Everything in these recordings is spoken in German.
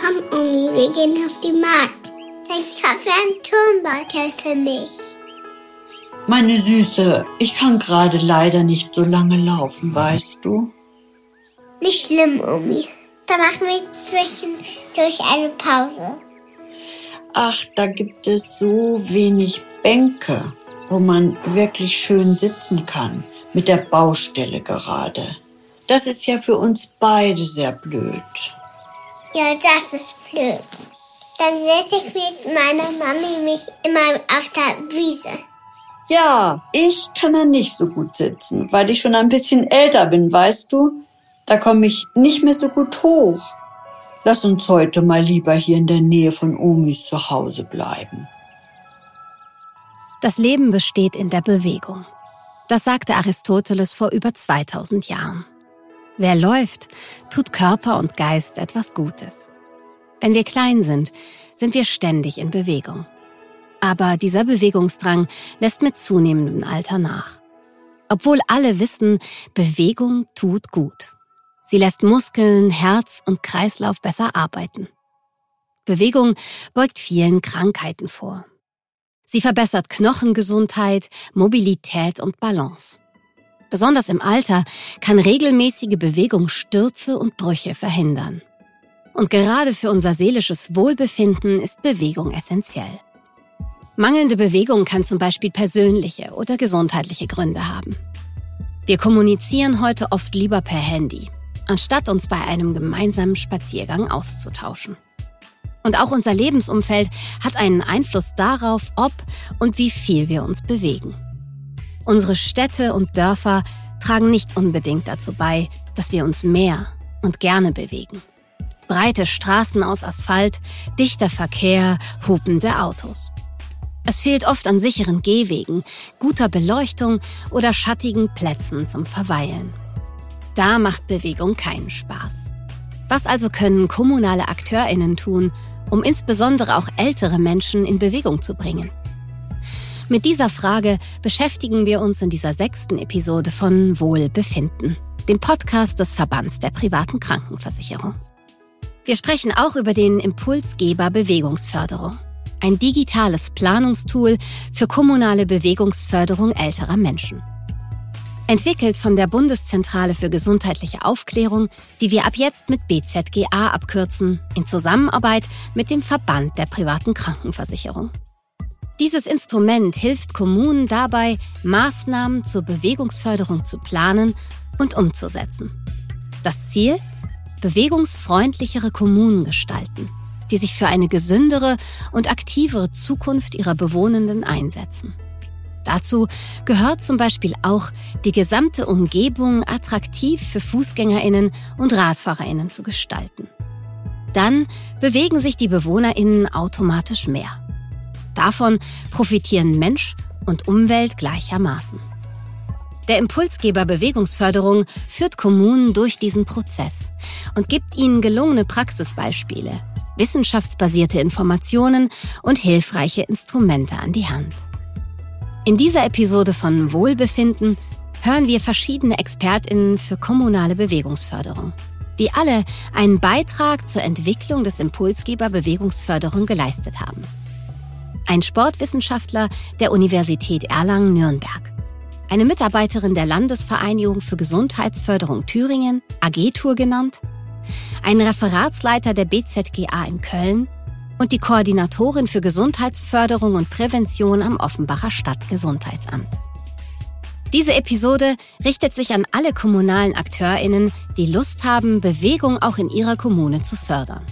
Komm, Omi, wir gehen auf die Markt. Dann kauf ein Turnbeutel für mich. Meine Süße, ich kann gerade leider nicht so lange laufen, weißt du? Nicht schlimm, Omi. Da machen wir zwischendurch eine Pause. Ach, da gibt es so wenig Bänke, wo man wirklich schön sitzen kann, mit der Baustelle gerade. Das ist ja für uns beide sehr blöd. Ja, das ist blöd. Dann setze ich mit meiner Mami mich immer auf der Wiese. Ja, ich kann da nicht so gut sitzen, weil ich schon ein bisschen älter bin, weißt du? Da komme ich nicht mehr so gut hoch. Lass uns heute mal lieber hier in der Nähe von Omis zu Hause bleiben. Das Leben besteht in der Bewegung. Das sagte Aristoteles vor über 2000 Jahren. Wer läuft, tut Körper und Geist etwas Gutes. Wenn wir klein sind, sind wir ständig in Bewegung. Aber dieser Bewegungsdrang lässt mit zunehmendem Alter nach. Obwohl alle wissen, Bewegung tut gut. Sie lässt Muskeln, Herz und Kreislauf besser arbeiten. Bewegung beugt vielen Krankheiten vor. Sie verbessert Knochengesundheit, Mobilität und Balance. Besonders im Alter kann regelmäßige Bewegung Stürze und Brüche verhindern. Und gerade für unser seelisches Wohlbefinden ist Bewegung essentiell. Mangelnde Bewegung kann zum Beispiel persönliche oder gesundheitliche Gründe haben. Wir kommunizieren heute oft lieber per Handy, anstatt uns bei einem gemeinsamen Spaziergang auszutauschen. Und auch unser Lebensumfeld hat einen Einfluss darauf, ob und wie viel wir uns bewegen. Unsere Städte und Dörfer tragen nicht unbedingt dazu bei, dass wir uns mehr und gerne bewegen. Breite Straßen aus Asphalt, dichter Verkehr, hupende Autos. Es fehlt oft an sicheren Gehwegen, guter Beleuchtung oder schattigen Plätzen zum Verweilen. Da macht Bewegung keinen Spaß. Was also können kommunale Akteurinnen tun, um insbesondere auch ältere Menschen in Bewegung zu bringen? Mit dieser Frage beschäftigen wir uns in dieser sechsten Episode von Wohlbefinden, dem Podcast des Verbands der privaten Krankenversicherung. Wir sprechen auch über den Impulsgeber Bewegungsförderung ein digitales Planungstool für kommunale Bewegungsförderung älterer Menschen. Entwickelt von der Bundeszentrale für gesundheitliche Aufklärung, die wir ab jetzt mit BZGA abkürzen, in Zusammenarbeit mit dem Verband der privaten Krankenversicherung. Dieses Instrument hilft Kommunen dabei, Maßnahmen zur Bewegungsförderung zu planen und umzusetzen. Das Ziel? Bewegungsfreundlichere Kommunen gestalten die sich für eine gesündere und aktivere Zukunft ihrer Bewohnenden einsetzen. Dazu gehört zum Beispiel auch, die gesamte Umgebung attraktiv für Fußgängerinnen und Radfahrerinnen zu gestalten. Dann bewegen sich die Bewohnerinnen automatisch mehr. Davon profitieren Mensch und Umwelt gleichermaßen. Der Impulsgeber Bewegungsförderung führt Kommunen durch diesen Prozess und gibt ihnen gelungene Praxisbeispiele, wissenschaftsbasierte Informationen und hilfreiche Instrumente an die Hand. In dieser Episode von Wohlbefinden hören wir verschiedene Expertinnen für kommunale Bewegungsförderung, die alle einen Beitrag zur Entwicklung des Impulsgeber Bewegungsförderung geleistet haben. Ein Sportwissenschaftler der Universität Erlangen-Nürnberg, eine Mitarbeiterin der Landesvereinigung für Gesundheitsförderung Thüringen, AG-Tour genannt, ein Referatsleiter der BZGA in Köln und die Koordinatorin für Gesundheitsförderung und Prävention am Offenbacher Stadtgesundheitsamt. Diese Episode richtet sich an alle kommunalen Akteurinnen, die Lust haben, Bewegung auch in ihrer Kommune zu fördern.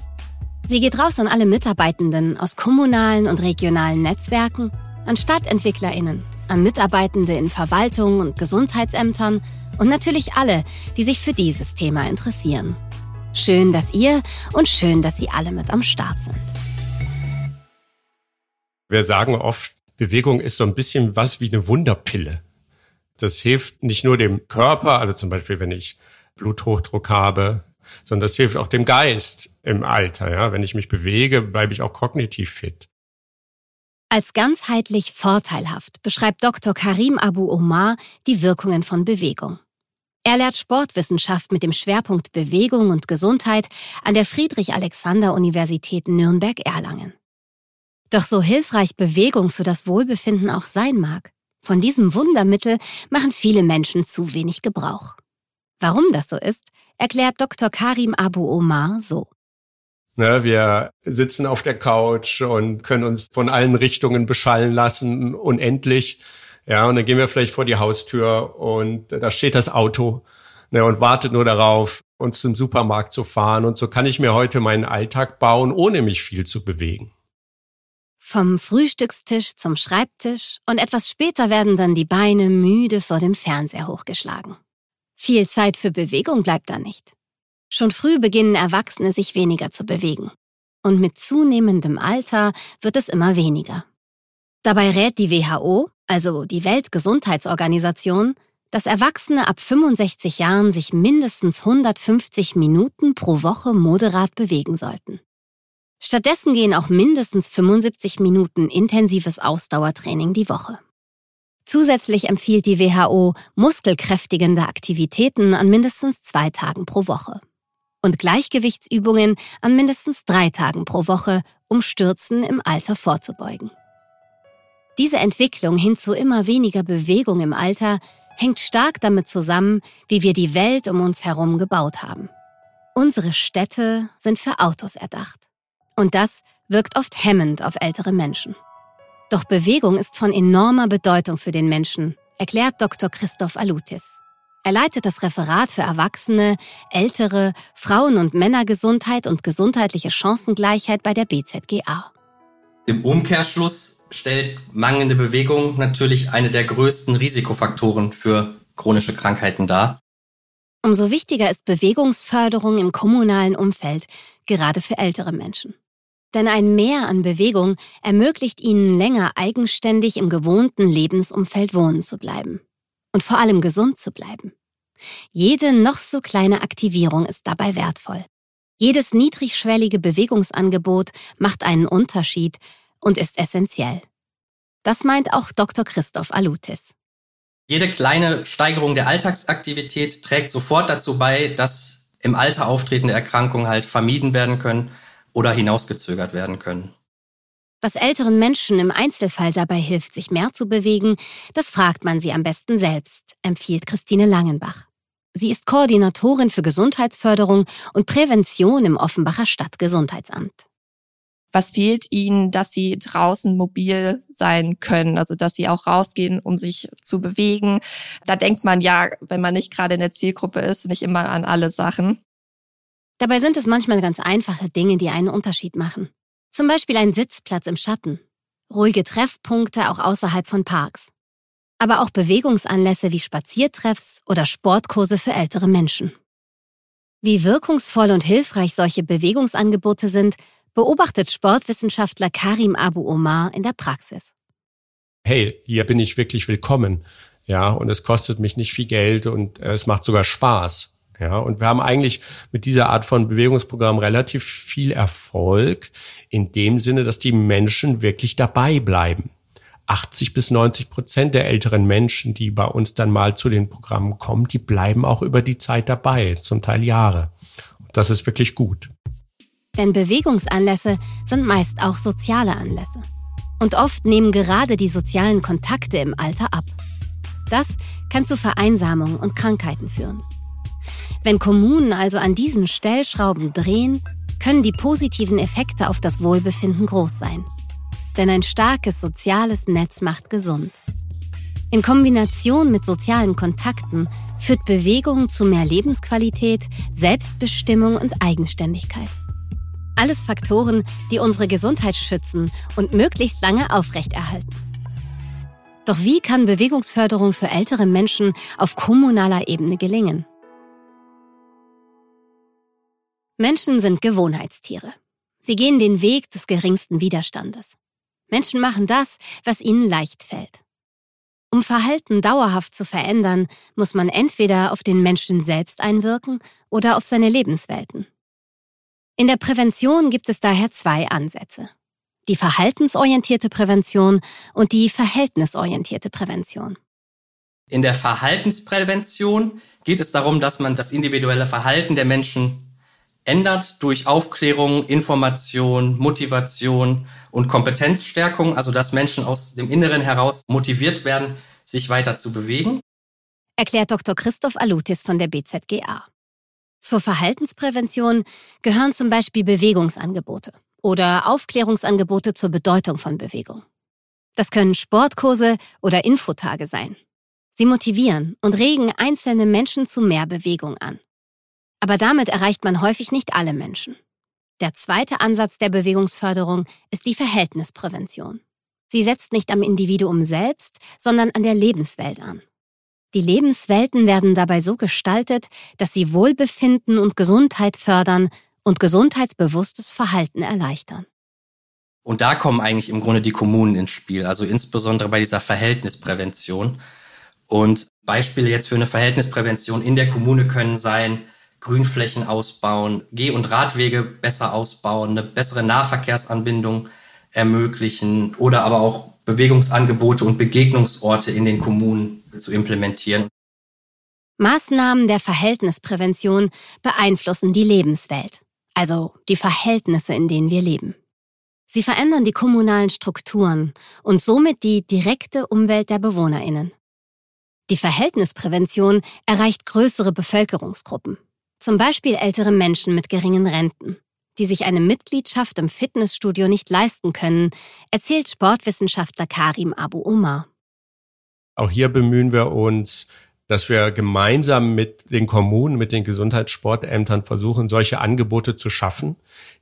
Sie geht raus an alle Mitarbeitenden aus kommunalen und regionalen Netzwerken, an Stadtentwicklerinnen, an Mitarbeitende in Verwaltung und Gesundheitsämtern und natürlich alle, die sich für dieses Thema interessieren. Schön, dass ihr und schön, dass Sie alle mit am Start sind. Wir sagen oft, Bewegung ist so ein bisschen was wie eine Wunderpille. Das hilft nicht nur dem Körper, also zum Beispiel, wenn ich Bluthochdruck habe, sondern das hilft auch dem Geist im Alter. Ja? Wenn ich mich bewege, bleibe ich auch kognitiv fit. Als ganzheitlich vorteilhaft beschreibt Dr. Karim Abu Omar die Wirkungen von Bewegung. Er lehrt Sportwissenschaft mit dem Schwerpunkt Bewegung und Gesundheit an der Friedrich-Alexander-Universität Nürnberg-Erlangen. Doch so hilfreich Bewegung für das Wohlbefinden auch sein mag, von diesem Wundermittel machen viele Menschen zu wenig Gebrauch. Warum das so ist, erklärt Dr. Karim Abu Omar so. Ne, wir sitzen auf der Couch und können uns von allen Richtungen beschallen lassen, unendlich. Ja, und dann gehen wir vielleicht vor die Haustür und da steht das Auto ne, und wartet nur darauf, uns zum Supermarkt zu fahren. Und so kann ich mir heute meinen Alltag bauen, ohne mich viel zu bewegen. Vom Frühstückstisch zum Schreibtisch und etwas später werden dann die Beine müde vor dem Fernseher hochgeschlagen. Viel Zeit für Bewegung bleibt da nicht. Schon früh beginnen Erwachsene sich weniger zu bewegen. Und mit zunehmendem Alter wird es immer weniger. Dabei rät die WHO, also die Weltgesundheitsorganisation, dass Erwachsene ab 65 Jahren sich mindestens 150 Minuten pro Woche moderat bewegen sollten. Stattdessen gehen auch mindestens 75 Minuten intensives Ausdauertraining die Woche. Zusätzlich empfiehlt die WHO muskelkräftigende Aktivitäten an mindestens zwei Tagen pro Woche und Gleichgewichtsübungen an mindestens drei Tagen pro Woche, um Stürzen im Alter vorzubeugen. Diese Entwicklung hin zu immer weniger Bewegung im Alter hängt stark damit zusammen, wie wir die Welt um uns herum gebaut haben. Unsere Städte sind für Autos erdacht. Und das wirkt oft hemmend auf ältere Menschen. Doch Bewegung ist von enormer Bedeutung für den Menschen, erklärt Dr. Christoph Alutis. Er leitet das Referat für Erwachsene, Ältere, Frauen- und Männergesundheit und gesundheitliche Chancengleichheit bei der BZGA. Im Umkehrschluss stellt mangelnde Bewegung natürlich eine der größten Risikofaktoren für chronische Krankheiten dar. Umso wichtiger ist Bewegungsförderung im kommunalen Umfeld, gerade für ältere Menschen. Denn ein Mehr an Bewegung ermöglicht ihnen länger eigenständig im gewohnten Lebensumfeld wohnen zu bleiben. Und vor allem gesund zu bleiben. Jede noch so kleine Aktivierung ist dabei wertvoll. Jedes niedrigschwellige Bewegungsangebot macht einen Unterschied, und ist essentiell. Das meint auch Dr. Christoph Alutis. Jede kleine Steigerung der Alltagsaktivität trägt sofort dazu bei, dass im Alter auftretende Erkrankungen halt vermieden werden können oder hinausgezögert werden können. Was älteren Menschen im Einzelfall dabei hilft, sich mehr zu bewegen, das fragt man sie am besten selbst, empfiehlt Christine Langenbach. Sie ist Koordinatorin für Gesundheitsförderung und Prävention im Offenbacher Stadtgesundheitsamt was fehlt ihnen, dass sie draußen mobil sein können, also dass sie auch rausgehen, um sich zu bewegen. Da denkt man ja, wenn man nicht gerade in der Zielgruppe ist, nicht immer an alle Sachen. Dabei sind es manchmal ganz einfache Dinge, die einen Unterschied machen. Zum Beispiel ein Sitzplatz im Schatten, ruhige Treffpunkte auch außerhalb von Parks. Aber auch Bewegungsanlässe wie Spaziertreffs oder Sportkurse für ältere Menschen. Wie wirkungsvoll und hilfreich solche Bewegungsangebote sind, beobachtet Sportwissenschaftler Karim Abu Omar in der Praxis. Hey, hier bin ich wirklich willkommen. Ja, und es kostet mich nicht viel Geld und äh, es macht sogar Spaß. Ja, und wir haben eigentlich mit dieser Art von Bewegungsprogramm relativ viel Erfolg in dem Sinne, dass die Menschen wirklich dabei bleiben. 80 bis 90 Prozent der älteren Menschen, die bei uns dann mal zu den Programmen kommen, die bleiben auch über die Zeit dabei, zum Teil Jahre. Und das ist wirklich gut. Denn Bewegungsanlässe sind meist auch soziale Anlässe. Und oft nehmen gerade die sozialen Kontakte im Alter ab. Das kann zu Vereinsamung und Krankheiten führen. Wenn Kommunen also an diesen Stellschrauben drehen, können die positiven Effekte auf das Wohlbefinden groß sein. Denn ein starkes soziales Netz macht gesund. In Kombination mit sozialen Kontakten führt Bewegung zu mehr Lebensqualität, Selbstbestimmung und Eigenständigkeit. Alles Faktoren, die unsere Gesundheit schützen und möglichst lange aufrechterhalten. Doch wie kann Bewegungsförderung für ältere Menschen auf kommunaler Ebene gelingen? Menschen sind Gewohnheitstiere. Sie gehen den Weg des geringsten Widerstandes. Menschen machen das, was ihnen leicht fällt. Um Verhalten dauerhaft zu verändern, muss man entweder auf den Menschen selbst einwirken oder auf seine Lebenswelten. In der Prävention gibt es daher zwei Ansätze. Die verhaltensorientierte Prävention und die verhältnisorientierte Prävention. In der Verhaltensprävention geht es darum, dass man das individuelle Verhalten der Menschen ändert durch Aufklärung, Information, Motivation und Kompetenzstärkung, also dass Menschen aus dem Inneren heraus motiviert werden, sich weiter zu bewegen. Erklärt Dr. Christoph Alutis von der BZGA. Zur Verhaltensprävention gehören zum Beispiel Bewegungsangebote oder Aufklärungsangebote zur Bedeutung von Bewegung. Das können Sportkurse oder Infotage sein. Sie motivieren und regen einzelne Menschen zu mehr Bewegung an. Aber damit erreicht man häufig nicht alle Menschen. Der zweite Ansatz der Bewegungsförderung ist die Verhältnisprävention. Sie setzt nicht am Individuum selbst, sondern an der Lebenswelt an. Die Lebenswelten werden dabei so gestaltet, dass sie Wohlbefinden und Gesundheit fördern und gesundheitsbewusstes Verhalten erleichtern. Und da kommen eigentlich im Grunde die Kommunen ins Spiel, also insbesondere bei dieser Verhältnisprävention. Und Beispiele jetzt für eine Verhältnisprävention in der Kommune können sein, Grünflächen ausbauen, Geh- und Radwege besser ausbauen, eine bessere Nahverkehrsanbindung ermöglichen oder aber auch Bewegungsangebote und Begegnungsorte in den Kommunen zu implementieren. Maßnahmen der Verhältnisprävention beeinflussen die Lebenswelt, also die Verhältnisse, in denen wir leben. Sie verändern die kommunalen Strukturen und somit die direkte Umwelt der Bewohnerinnen. Die Verhältnisprävention erreicht größere Bevölkerungsgruppen, zum Beispiel ältere Menschen mit geringen Renten, die sich eine Mitgliedschaft im Fitnessstudio nicht leisten können, erzählt Sportwissenschaftler Karim Abu Omar. Auch hier bemühen wir uns, dass wir gemeinsam mit den Kommunen, mit den Gesundheitssportämtern versuchen, solche Angebote zu schaffen,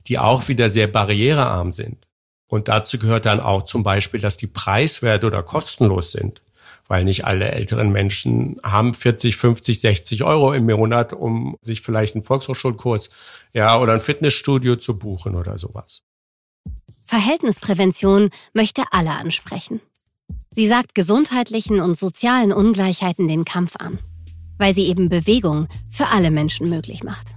die auch wieder sehr barrierearm sind. Und dazu gehört dann auch zum Beispiel, dass die preiswert oder kostenlos sind, weil nicht alle älteren Menschen haben 40, 50, 60 Euro im Monat, um sich vielleicht einen Volkshochschulkurs, ja, oder ein Fitnessstudio zu buchen oder sowas. Verhältnisprävention möchte alle ansprechen. Sie sagt gesundheitlichen und sozialen Ungleichheiten den Kampf an, weil sie eben Bewegung für alle Menschen möglich macht.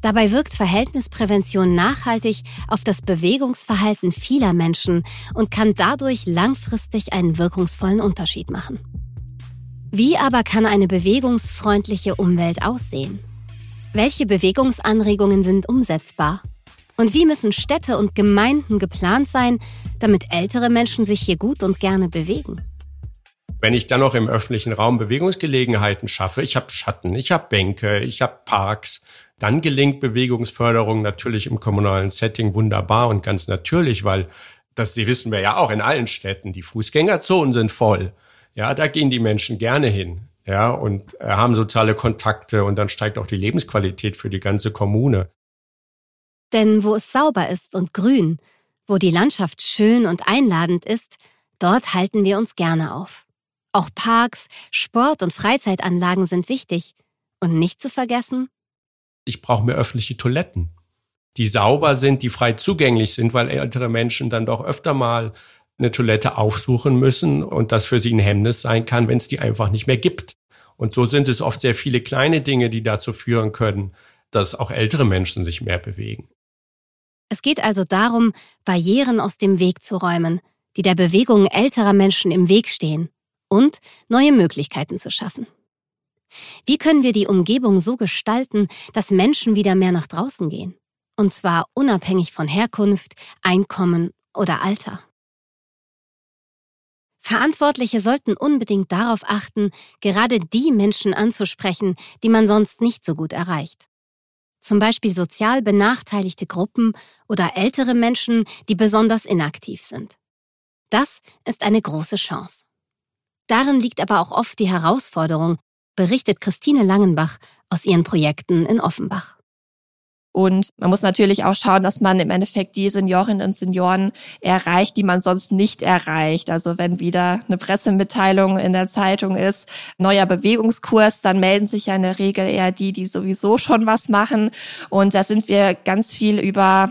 Dabei wirkt Verhältnisprävention nachhaltig auf das Bewegungsverhalten vieler Menschen und kann dadurch langfristig einen wirkungsvollen Unterschied machen. Wie aber kann eine bewegungsfreundliche Umwelt aussehen? Welche Bewegungsanregungen sind umsetzbar? Und wie müssen Städte und Gemeinden geplant sein, damit ältere Menschen sich hier gut und gerne bewegen? Wenn ich dann noch im öffentlichen Raum Bewegungsgelegenheiten schaffe, ich habe Schatten, ich habe Bänke, ich habe Parks, dann gelingt Bewegungsförderung natürlich im kommunalen Setting wunderbar und ganz natürlich, weil das die wissen wir ja auch in allen Städten, die Fußgängerzonen sind voll. Ja, da gehen die Menschen gerne hin. Ja, und äh, haben soziale Kontakte und dann steigt auch die Lebensqualität für die ganze Kommune. Denn wo es sauber ist und grün, wo die Landschaft schön und einladend ist, dort halten wir uns gerne auf. Auch Parks, Sport- und Freizeitanlagen sind wichtig. Und nicht zu vergessen, ich brauche mehr öffentliche Toiletten, die sauber sind, die frei zugänglich sind, weil ältere Menschen dann doch öfter mal eine Toilette aufsuchen müssen und das für sie ein Hemmnis sein kann, wenn es die einfach nicht mehr gibt. Und so sind es oft sehr viele kleine Dinge, die dazu führen können, dass auch ältere Menschen sich mehr bewegen. Es geht also darum, Barrieren aus dem Weg zu räumen, die der Bewegung älterer Menschen im Weg stehen, und neue Möglichkeiten zu schaffen. Wie können wir die Umgebung so gestalten, dass Menschen wieder mehr nach draußen gehen? Und zwar unabhängig von Herkunft, Einkommen oder Alter. Verantwortliche sollten unbedingt darauf achten, gerade die Menschen anzusprechen, die man sonst nicht so gut erreicht zum Beispiel sozial benachteiligte Gruppen oder ältere Menschen, die besonders inaktiv sind. Das ist eine große Chance. Darin liegt aber auch oft die Herausforderung, berichtet Christine Langenbach aus ihren Projekten in Offenbach. Und man muss natürlich auch schauen, dass man im Endeffekt die Seniorinnen und Senioren erreicht, die man sonst nicht erreicht. Also wenn wieder eine Pressemitteilung in der Zeitung ist, neuer Bewegungskurs, dann melden sich ja in der Regel eher die, die sowieso schon was machen. Und da sind wir ganz viel über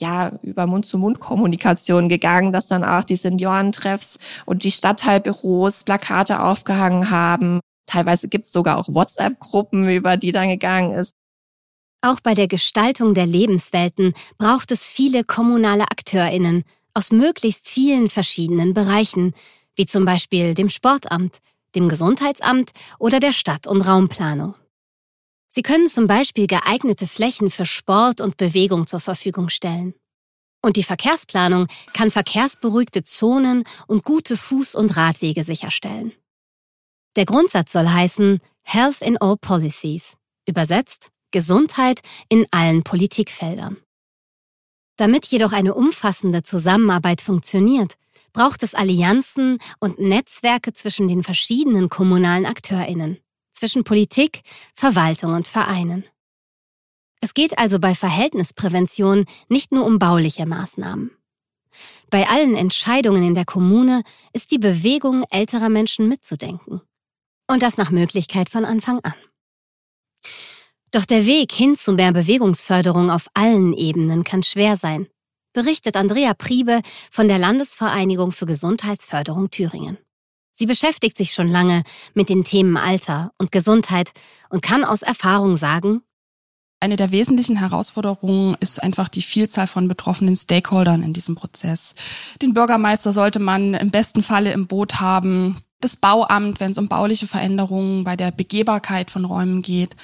ja, über Mund-zu-Mund-Kommunikation gegangen, dass dann auch die Seniorentreffs und die Stadtteilbüros Plakate aufgehangen haben. Teilweise gibt es sogar auch WhatsApp-Gruppen, über die dann gegangen ist. Auch bei der Gestaltung der Lebenswelten braucht es viele kommunale Akteurinnen aus möglichst vielen verschiedenen Bereichen, wie zum Beispiel dem Sportamt, dem Gesundheitsamt oder der Stadt- und Raumplanung. Sie können zum Beispiel geeignete Flächen für Sport und Bewegung zur Verfügung stellen. Und die Verkehrsplanung kann verkehrsberuhigte Zonen und gute Fuß- und Radwege sicherstellen. Der Grundsatz soll heißen Health in all policies, übersetzt Gesundheit in allen Politikfeldern. Damit jedoch eine umfassende Zusammenarbeit funktioniert, braucht es Allianzen und Netzwerke zwischen den verschiedenen kommunalen Akteurinnen, zwischen Politik, Verwaltung und Vereinen. Es geht also bei Verhältnisprävention nicht nur um bauliche Maßnahmen. Bei allen Entscheidungen in der Kommune ist die Bewegung älterer Menschen mitzudenken. Und das nach Möglichkeit von Anfang an. Doch der Weg hin zu mehr Bewegungsförderung auf allen Ebenen kann schwer sein, berichtet Andrea Priebe von der Landesvereinigung für Gesundheitsförderung Thüringen. Sie beschäftigt sich schon lange mit den Themen Alter und Gesundheit und kann aus Erfahrung sagen, eine der wesentlichen Herausforderungen ist einfach die Vielzahl von betroffenen Stakeholdern in diesem Prozess. Den Bürgermeister sollte man im besten Falle im Boot haben, das Bauamt, wenn es um bauliche Veränderungen bei der Begehbarkeit von Räumen geht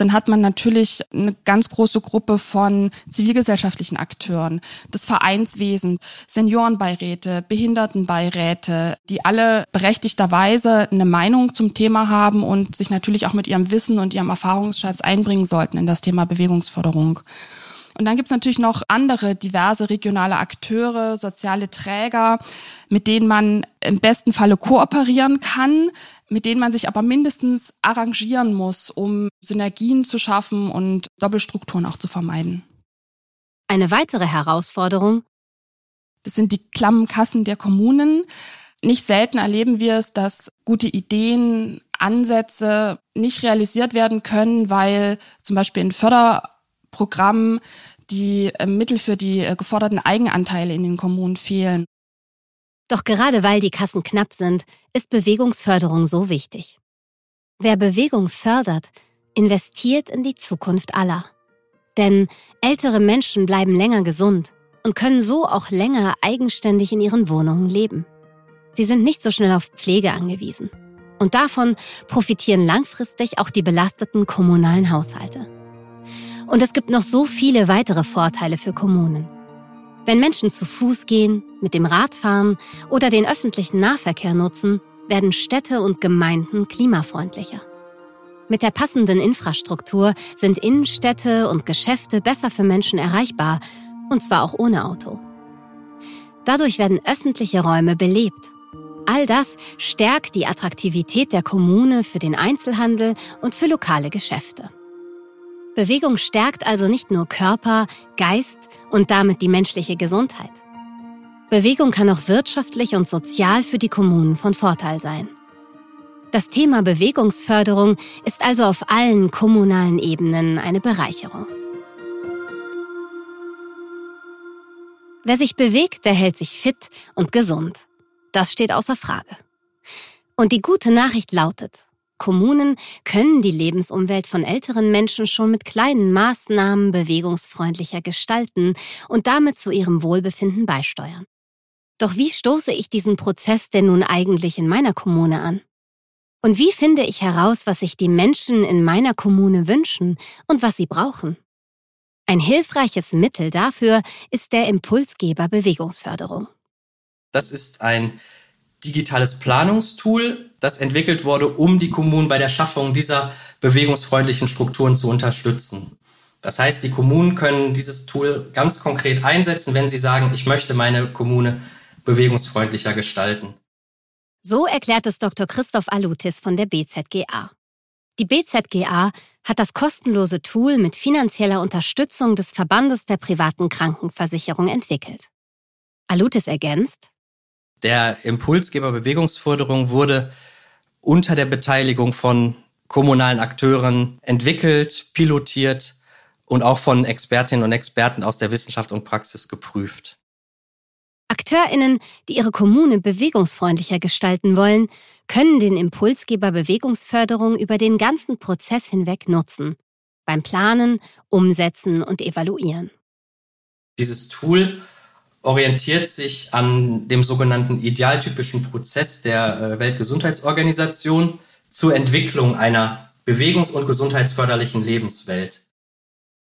dann hat man natürlich eine ganz große Gruppe von zivilgesellschaftlichen Akteuren, das Vereinswesen, Seniorenbeiräte, Behindertenbeiräte, die alle berechtigterweise eine Meinung zum Thema haben und sich natürlich auch mit ihrem Wissen und ihrem Erfahrungsschatz einbringen sollten in das Thema Bewegungsförderung. Und dann gibt's natürlich noch andere diverse regionale Akteure, soziale Träger, mit denen man im besten Falle kooperieren kann, mit denen man sich aber mindestens arrangieren muss, um Synergien zu schaffen und Doppelstrukturen auch zu vermeiden. Eine weitere Herausforderung? Das sind die klammen Kassen der Kommunen. Nicht selten erleben wir es, dass gute Ideen, Ansätze nicht realisiert werden können, weil zum Beispiel in Förderprogrammen die äh, Mittel für die äh, geforderten Eigenanteile in den Kommunen fehlen. Doch gerade weil die Kassen knapp sind, ist Bewegungsförderung so wichtig. Wer Bewegung fördert, investiert in die Zukunft aller. Denn ältere Menschen bleiben länger gesund und können so auch länger eigenständig in ihren Wohnungen leben. Sie sind nicht so schnell auf Pflege angewiesen. Und davon profitieren langfristig auch die belasteten kommunalen Haushalte. Und es gibt noch so viele weitere Vorteile für Kommunen. Wenn Menschen zu Fuß gehen, mit dem Rad fahren oder den öffentlichen Nahverkehr nutzen, werden Städte und Gemeinden klimafreundlicher. Mit der passenden Infrastruktur sind Innenstädte und Geschäfte besser für Menschen erreichbar, und zwar auch ohne Auto. Dadurch werden öffentliche Räume belebt. All das stärkt die Attraktivität der Kommune für den Einzelhandel und für lokale Geschäfte. Bewegung stärkt also nicht nur Körper, Geist und damit die menschliche Gesundheit. Bewegung kann auch wirtschaftlich und sozial für die Kommunen von Vorteil sein. Das Thema Bewegungsförderung ist also auf allen kommunalen Ebenen eine Bereicherung. Wer sich bewegt, der hält sich fit und gesund. Das steht außer Frage. Und die gute Nachricht lautet, Kommunen können die Lebensumwelt von älteren Menschen schon mit kleinen Maßnahmen bewegungsfreundlicher gestalten und damit zu ihrem Wohlbefinden beisteuern. Doch wie stoße ich diesen Prozess denn nun eigentlich in meiner Kommune an? Und wie finde ich heraus, was sich die Menschen in meiner Kommune wünschen und was sie brauchen? Ein hilfreiches Mittel dafür ist der Impulsgeber Bewegungsförderung. Das ist ein digitales Planungstool, das entwickelt wurde, um die Kommunen bei der Schaffung dieser bewegungsfreundlichen Strukturen zu unterstützen. Das heißt, die Kommunen können dieses Tool ganz konkret einsetzen, wenn sie sagen, ich möchte meine Kommune bewegungsfreundlicher gestalten. So erklärt es Dr. Christoph Alutis von der BZGA. Die BZGA hat das kostenlose Tool mit finanzieller Unterstützung des Verbandes der privaten Krankenversicherung entwickelt. Alutis ergänzt, der Impulsgeber Bewegungsförderung wurde unter der Beteiligung von kommunalen Akteuren entwickelt, pilotiert und auch von Expertinnen und Experten aus der Wissenschaft und Praxis geprüft. AkteurInnen, die ihre Kommune bewegungsfreundlicher gestalten wollen, können den Impulsgeber Bewegungsförderung über den ganzen Prozess hinweg nutzen. Beim Planen, Umsetzen und Evaluieren. Dieses Tool orientiert sich an dem sogenannten idealtypischen Prozess der äh, Weltgesundheitsorganisation zur Entwicklung einer bewegungs- und gesundheitsförderlichen Lebenswelt.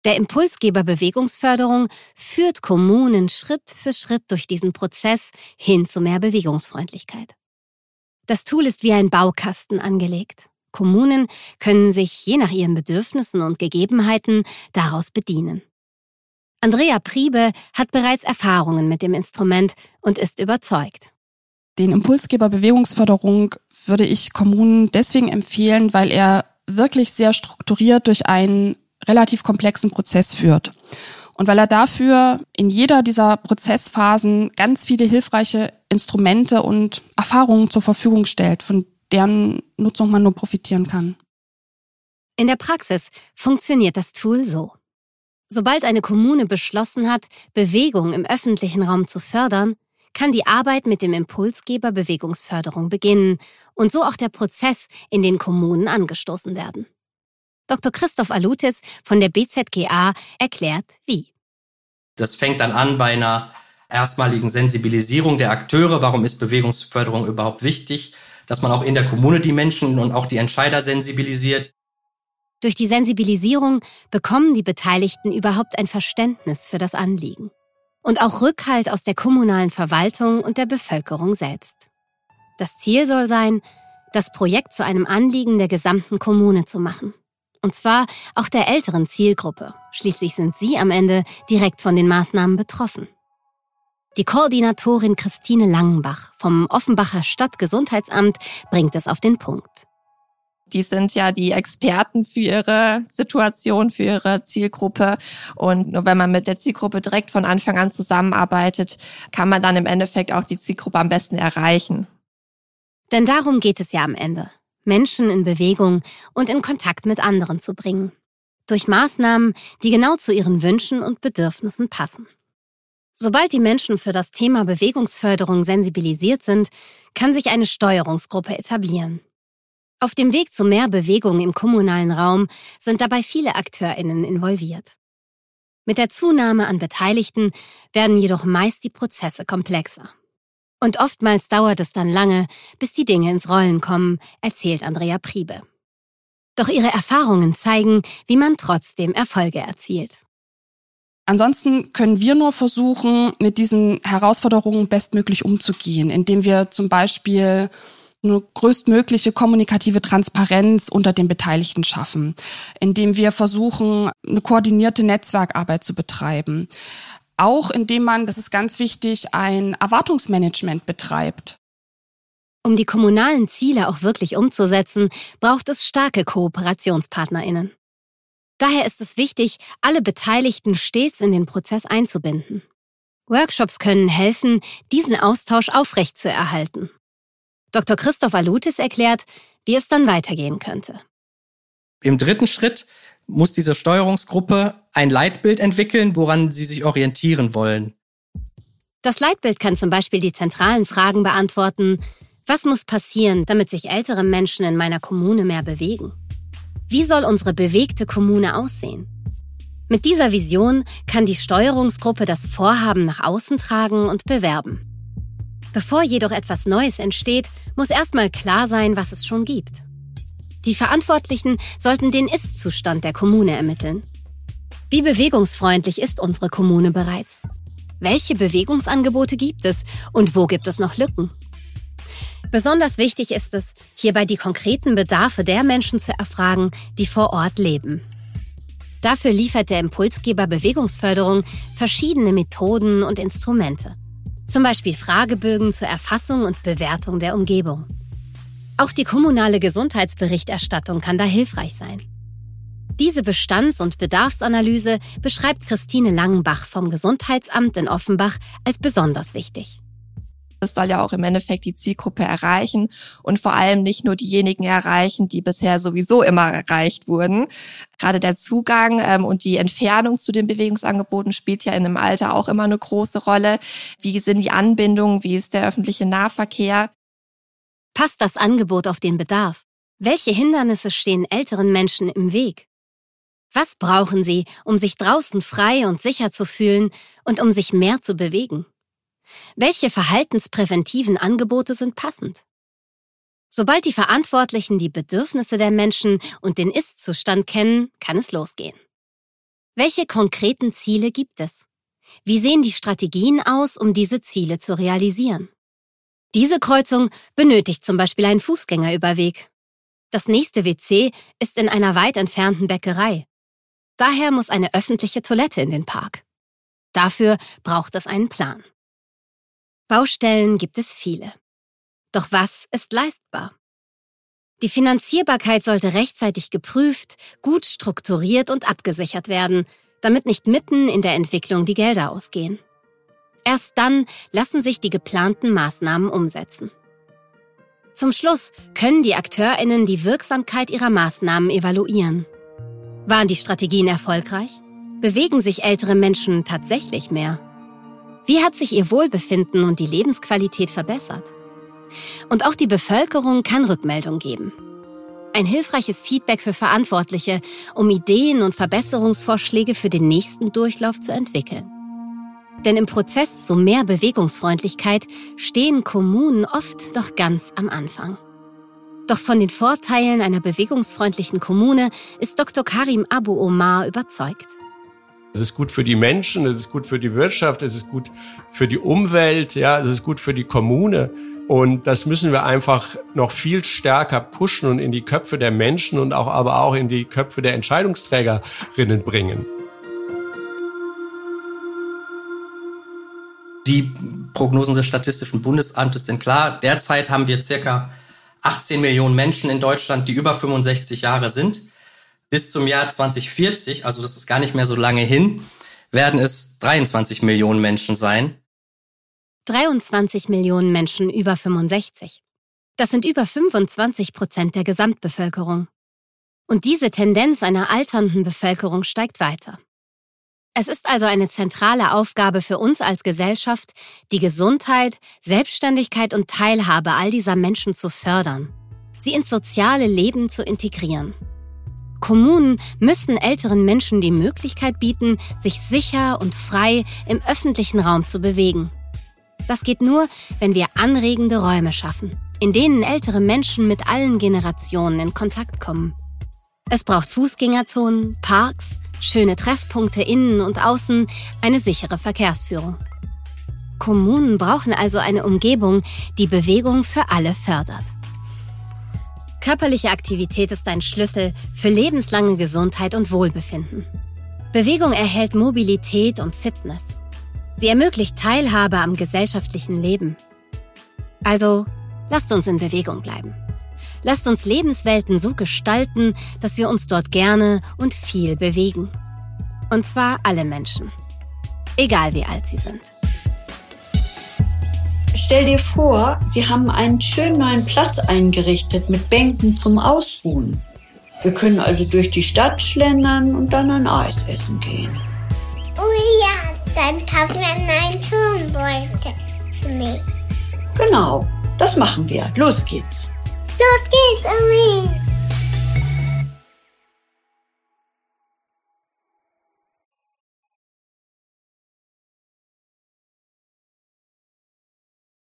Der Impulsgeber Bewegungsförderung führt Kommunen Schritt für Schritt durch diesen Prozess hin zu mehr Bewegungsfreundlichkeit. Das Tool ist wie ein Baukasten angelegt. Kommunen können sich je nach ihren Bedürfnissen und Gegebenheiten daraus bedienen. Andrea Priebe hat bereits Erfahrungen mit dem Instrument und ist überzeugt. Den Impulsgeber Bewegungsförderung würde ich Kommunen deswegen empfehlen, weil er wirklich sehr strukturiert durch einen relativ komplexen Prozess führt. Und weil er dafür in jeder dieser Prozessphasen ganz viele hilfreiche Instrumente und Erfahrungen zur Verfügung stellt, von deren Nutzung man nur profitieren kann. In der Praxis funktioniert das Tool so. Sobald eine Kommune beschlossen hat, Bewegung im öffentlichen Raum zu fördern, kann die Arbeit mit dem Impulsgeber Bewegungsförderung beginnen und so auch der Prozess in den Kommunen angestoßen werden. Dr. Christoph Alutis von der BZGA erklärt, wie. Das fängt dann an bei einer erstmaligen Sensibilisierung der Akteure. Warum ist Bewegungsförderung überhaupt wichtig? Dass man auch in der Kommune die Menschen und auch die Entscheider sensibilisiert. Durch die Sensibilisierung bekommen die Beteiligten überhaupt ein Verständnis für das Anliegen. Und auch Rückhalt aus der kommunalen Verwaltung und der Bevölkerung selbst. Das Ziel soll sein, das Projekt zu einem Anliegen der gesamten Kommune zu machen. Und zwar auch der älteren Zielgruppe. Schließlich sind sie am Ende direkt von den Maßnahmen betroffen. Die Koordinatorin Christine Langenbach vom Offenbacher Stadtgesundheitsamt bringt es auf den Punkt. Die sind ja die Experten für ihre Situation, für ihre Zielgruppe. Und nur wenn man mit der Zielgruppe direkt von Anfang an zusammenarbeitet, kann man dann im Endeffekt auch die Zielgruppe am besten erreichen. Denn darum geht es ja am Ende. Menschen in Bewegung und in Kontakt mit anderen zu bringen. Durch Maßnahmen, die genau zu ihren Wünschen und Bedürfnissen passen. Sobald die Menschen für das Thema Bewegungsförderung sensibilisiert sind, kann sich eine Steuerungsgruppe etablieren. Auf dem Weg zu mehr Bewegung im kommunalen Raum sind dabei viele Akteurinnen involviert. Mit der Zunahme an Beteiligten werden jedoch meist die Prozesse komplexer. Und oftmals dauert es dann lange, bis die Dinge ins Rollen kommen, erzählt Andrea Priebe. Doch ihre Erfahrungen zeigen, wie man trotzdem Erfolge erzielt. Ansonsten können wir nur versuchen, mit diesen Herausforderungen bestmöglich umzugehen, indem wir zum Beispiel eine größtmögliche kommunikative Transparenz unter den Beteiligten schaffen, indem wir versuchen, eine koordinierte Netzwerkarbeit zu betreiben, auch indem man, das ist ganz wichtig, ein Erwartungsmanagement betreibt. Um die kommunalen Ziele auch wirklich umzusetzen, braucht es starke Kooperationspartnerinnen. Daher ist es wichtig, alle Beteiligten stets in den Prozess einzubinden. Workshops können helfen, diesen Austausch aufrechtzuerhalten. Dr. Christoph Alutis erklärt, wie es dann weitergehen könnte. Im dritten Schritt muss diese Steuerungsgruppe ein Leitbild entwickeln, woran sie sich orientieren wollen. Das Leitbild kann zum Beispiel die zentralen Fragen beantworten. Was muss passieren, damit sich ältere Menschen in meiner Kommune mehr bewegen? Wie soll unsere bewegte Kommune aussehen? Mit dieser Vision kann die Steuerungsgruppe das Vorhaben nach außen tragen und bewerben. Bevor jedoch etwas Neues entsteht, muss erstmal klar sein, was es schon gibt. Die Verantwortlichen sollten den Ist-Zustand der Kommune ermitteln. Wie bewegungsfreundlich ist unsere Kommune bereits? Welche Bewegungsangebote gibt es und wo gibt es noch Lücken? Besonders wichtig ist es, hierbei die konkreten Bedarfe der Menschen zu erfragen, die vor Ort leben. Dafür liefert der Impulsgeber Bewegungsförderung verschiedene Methoden und Instrumente. Zum Beispiel Fragebögen zur Erfassung und Bewertung der Umgebung. Auch die kommunale Gesundheitsberichterstattung kann da hilfreich sein. Diese Bestands- und Bedarfsanalyse beschreibt Christine Langenbach vom Gesundheitsamt in Offenbach als besonders wichtig. Es soll ja auch im Endeffekt die Zielgruppe erreichen und vor allem nicht nur diejenigen erreichen, die bisher sowieso immer erreicht wurden. Gerade der Zugang ähm, und die Entfernung zu den Bewegungsangeboten spielt ja in einem Alter auch immer eine große Rolle. Wie sind die Anbindungen? Wie ist der öffentliche Nahverkehr? Passt das Angebot auf den Bedarf? Welche Hindernisse stehen älteren Menschen im Weg? Was brauchen sie, um sich draußen frei und sicher zu fühlen und um sich mehr zu bewegen? Welche verhaltenspräventiven Angebote sind passend? Sobald die Verantwortlichen die Bedürfnisse der Menschen und den Ist-Zustand kennen, kann es losgehen. Welche konkreten Ziele gibt es? Wie sehen die Strategien aus, um diese Ziele zu realisieren? Diese Kreuzung benötigt zum Beispiel einen Fußgängerüberweg. Das nächste WC ist in einer weit entfernten Bäckerei. Daher muss eine öffentliche Toilette in den Park. Dafür braucht es einen Plan. Baustellen gibt es viele. Doch was ist leistbar? Die Finanzierbarkeit sollte rechtzeitig geprüft, gut strukturiert und abgesichert werden, damit nicht mitten in der Entwicklung die Gelder ausgehen. Erst dann lassen sich die geplanten Maßnahmen umsetzen. Zum Schluss können die Akteurinnen die Wirksamkeit ihrer Maßnahmen evaluieren. Waren die Strategien erfolgreich? Bewegen sich ältere Menschen tatsächlich mehr? Wie hat sich ihr Wohlbefinden und die Lebensqualität verbessert? Und auch die Bevölkerung kann Rückmeldung geben. Ein hilfreiches Feedback für Verantwortliche, um Ideen und Verbesserungsvorschläge für den nächsten Durchlauf zu entwickeln. Denn im Prozess zu mehr Bewegungsfreundlichkeit stehen Kommunen oft noch ganz am Anfang. Doch von den Vorteilen einer bewegungsfreundlichen Kommune ist Dr. Karim Abu Omar überzeugt. Es ist gut für die Menschen, es ist gut für die Wirtschaft, es ist gut für die Umwelt, ja, es ist gut für die Kommune. Und das müssen wir einfach noch viel stärker pushen und in die Köpfe der Menschen und auch aber auch in die Köpfe der Entscheidungsträgerinnen bringen. Die Prognosen des Statistischen Bundesamtes sind klar. Derzeit haben wir circa 18 Millionen Menschen in Deutschland, die über 65 Jahre sind. Bis zum Jahr 2040, also das ist gar nicht mehr so lange hin, werden es 23 Millionen Menschen sein. 23 Millionen Menschen über 65. Das sind über 25 Prozent der Gesamtbevölkerung. Und diese Tendenz einer alternden Bevölkerung steigt weiter. Es ist also eine zentrale Aufgabe für uns als Gesellschaft, die Gesundheit, Selbstständigkeit und Teilhabe all dieser Menschen zu fördern, sie ins soziale Leben zu integrieren. Kommunen müssen älteren Menschen die Möglichkeit bieten, sich sicher und frei im öffentlichen Raum zu bewegen. Das geht nur, wenn wir anregende Räume schaffen, in denen ältere Menschen mit allen Generationen in Kontakt kommen. Es braucht Fußgängerzonen, Parks, schöne Treffpunkte innen und außen, eine sichere Verkehrsführung. Kommunen brauchen also eine Umgebung, die Bewegung für alle fördert. Körperliche Aktivität ist ein Schlüssel für lebenslange Gesundheit und Wohlbefinden. Bewegung erhält Mobilität und Fitness. Sie ermöglicht Teilhabe am gesellschaftlichen Leben. Also lasst uns in Bewegung bleiben. Lasst uns Lebenswelten so gestalten, dass wir uns dort gerne und viel bewegen. Und zwar alle Menschen. Egal wie alt sie sind. Stell dir vor, sie haben einen schönen neuen Platz eingerichtet mit Bänken zum Ausruhen. Wir können also durch die Stadt schlendern und dann ein Eis essen gehen. Oh ja, dann kaufen wir einen Turmbeutel für mich. Genau, das machen wir. Los geht's. Los geht's, Amin.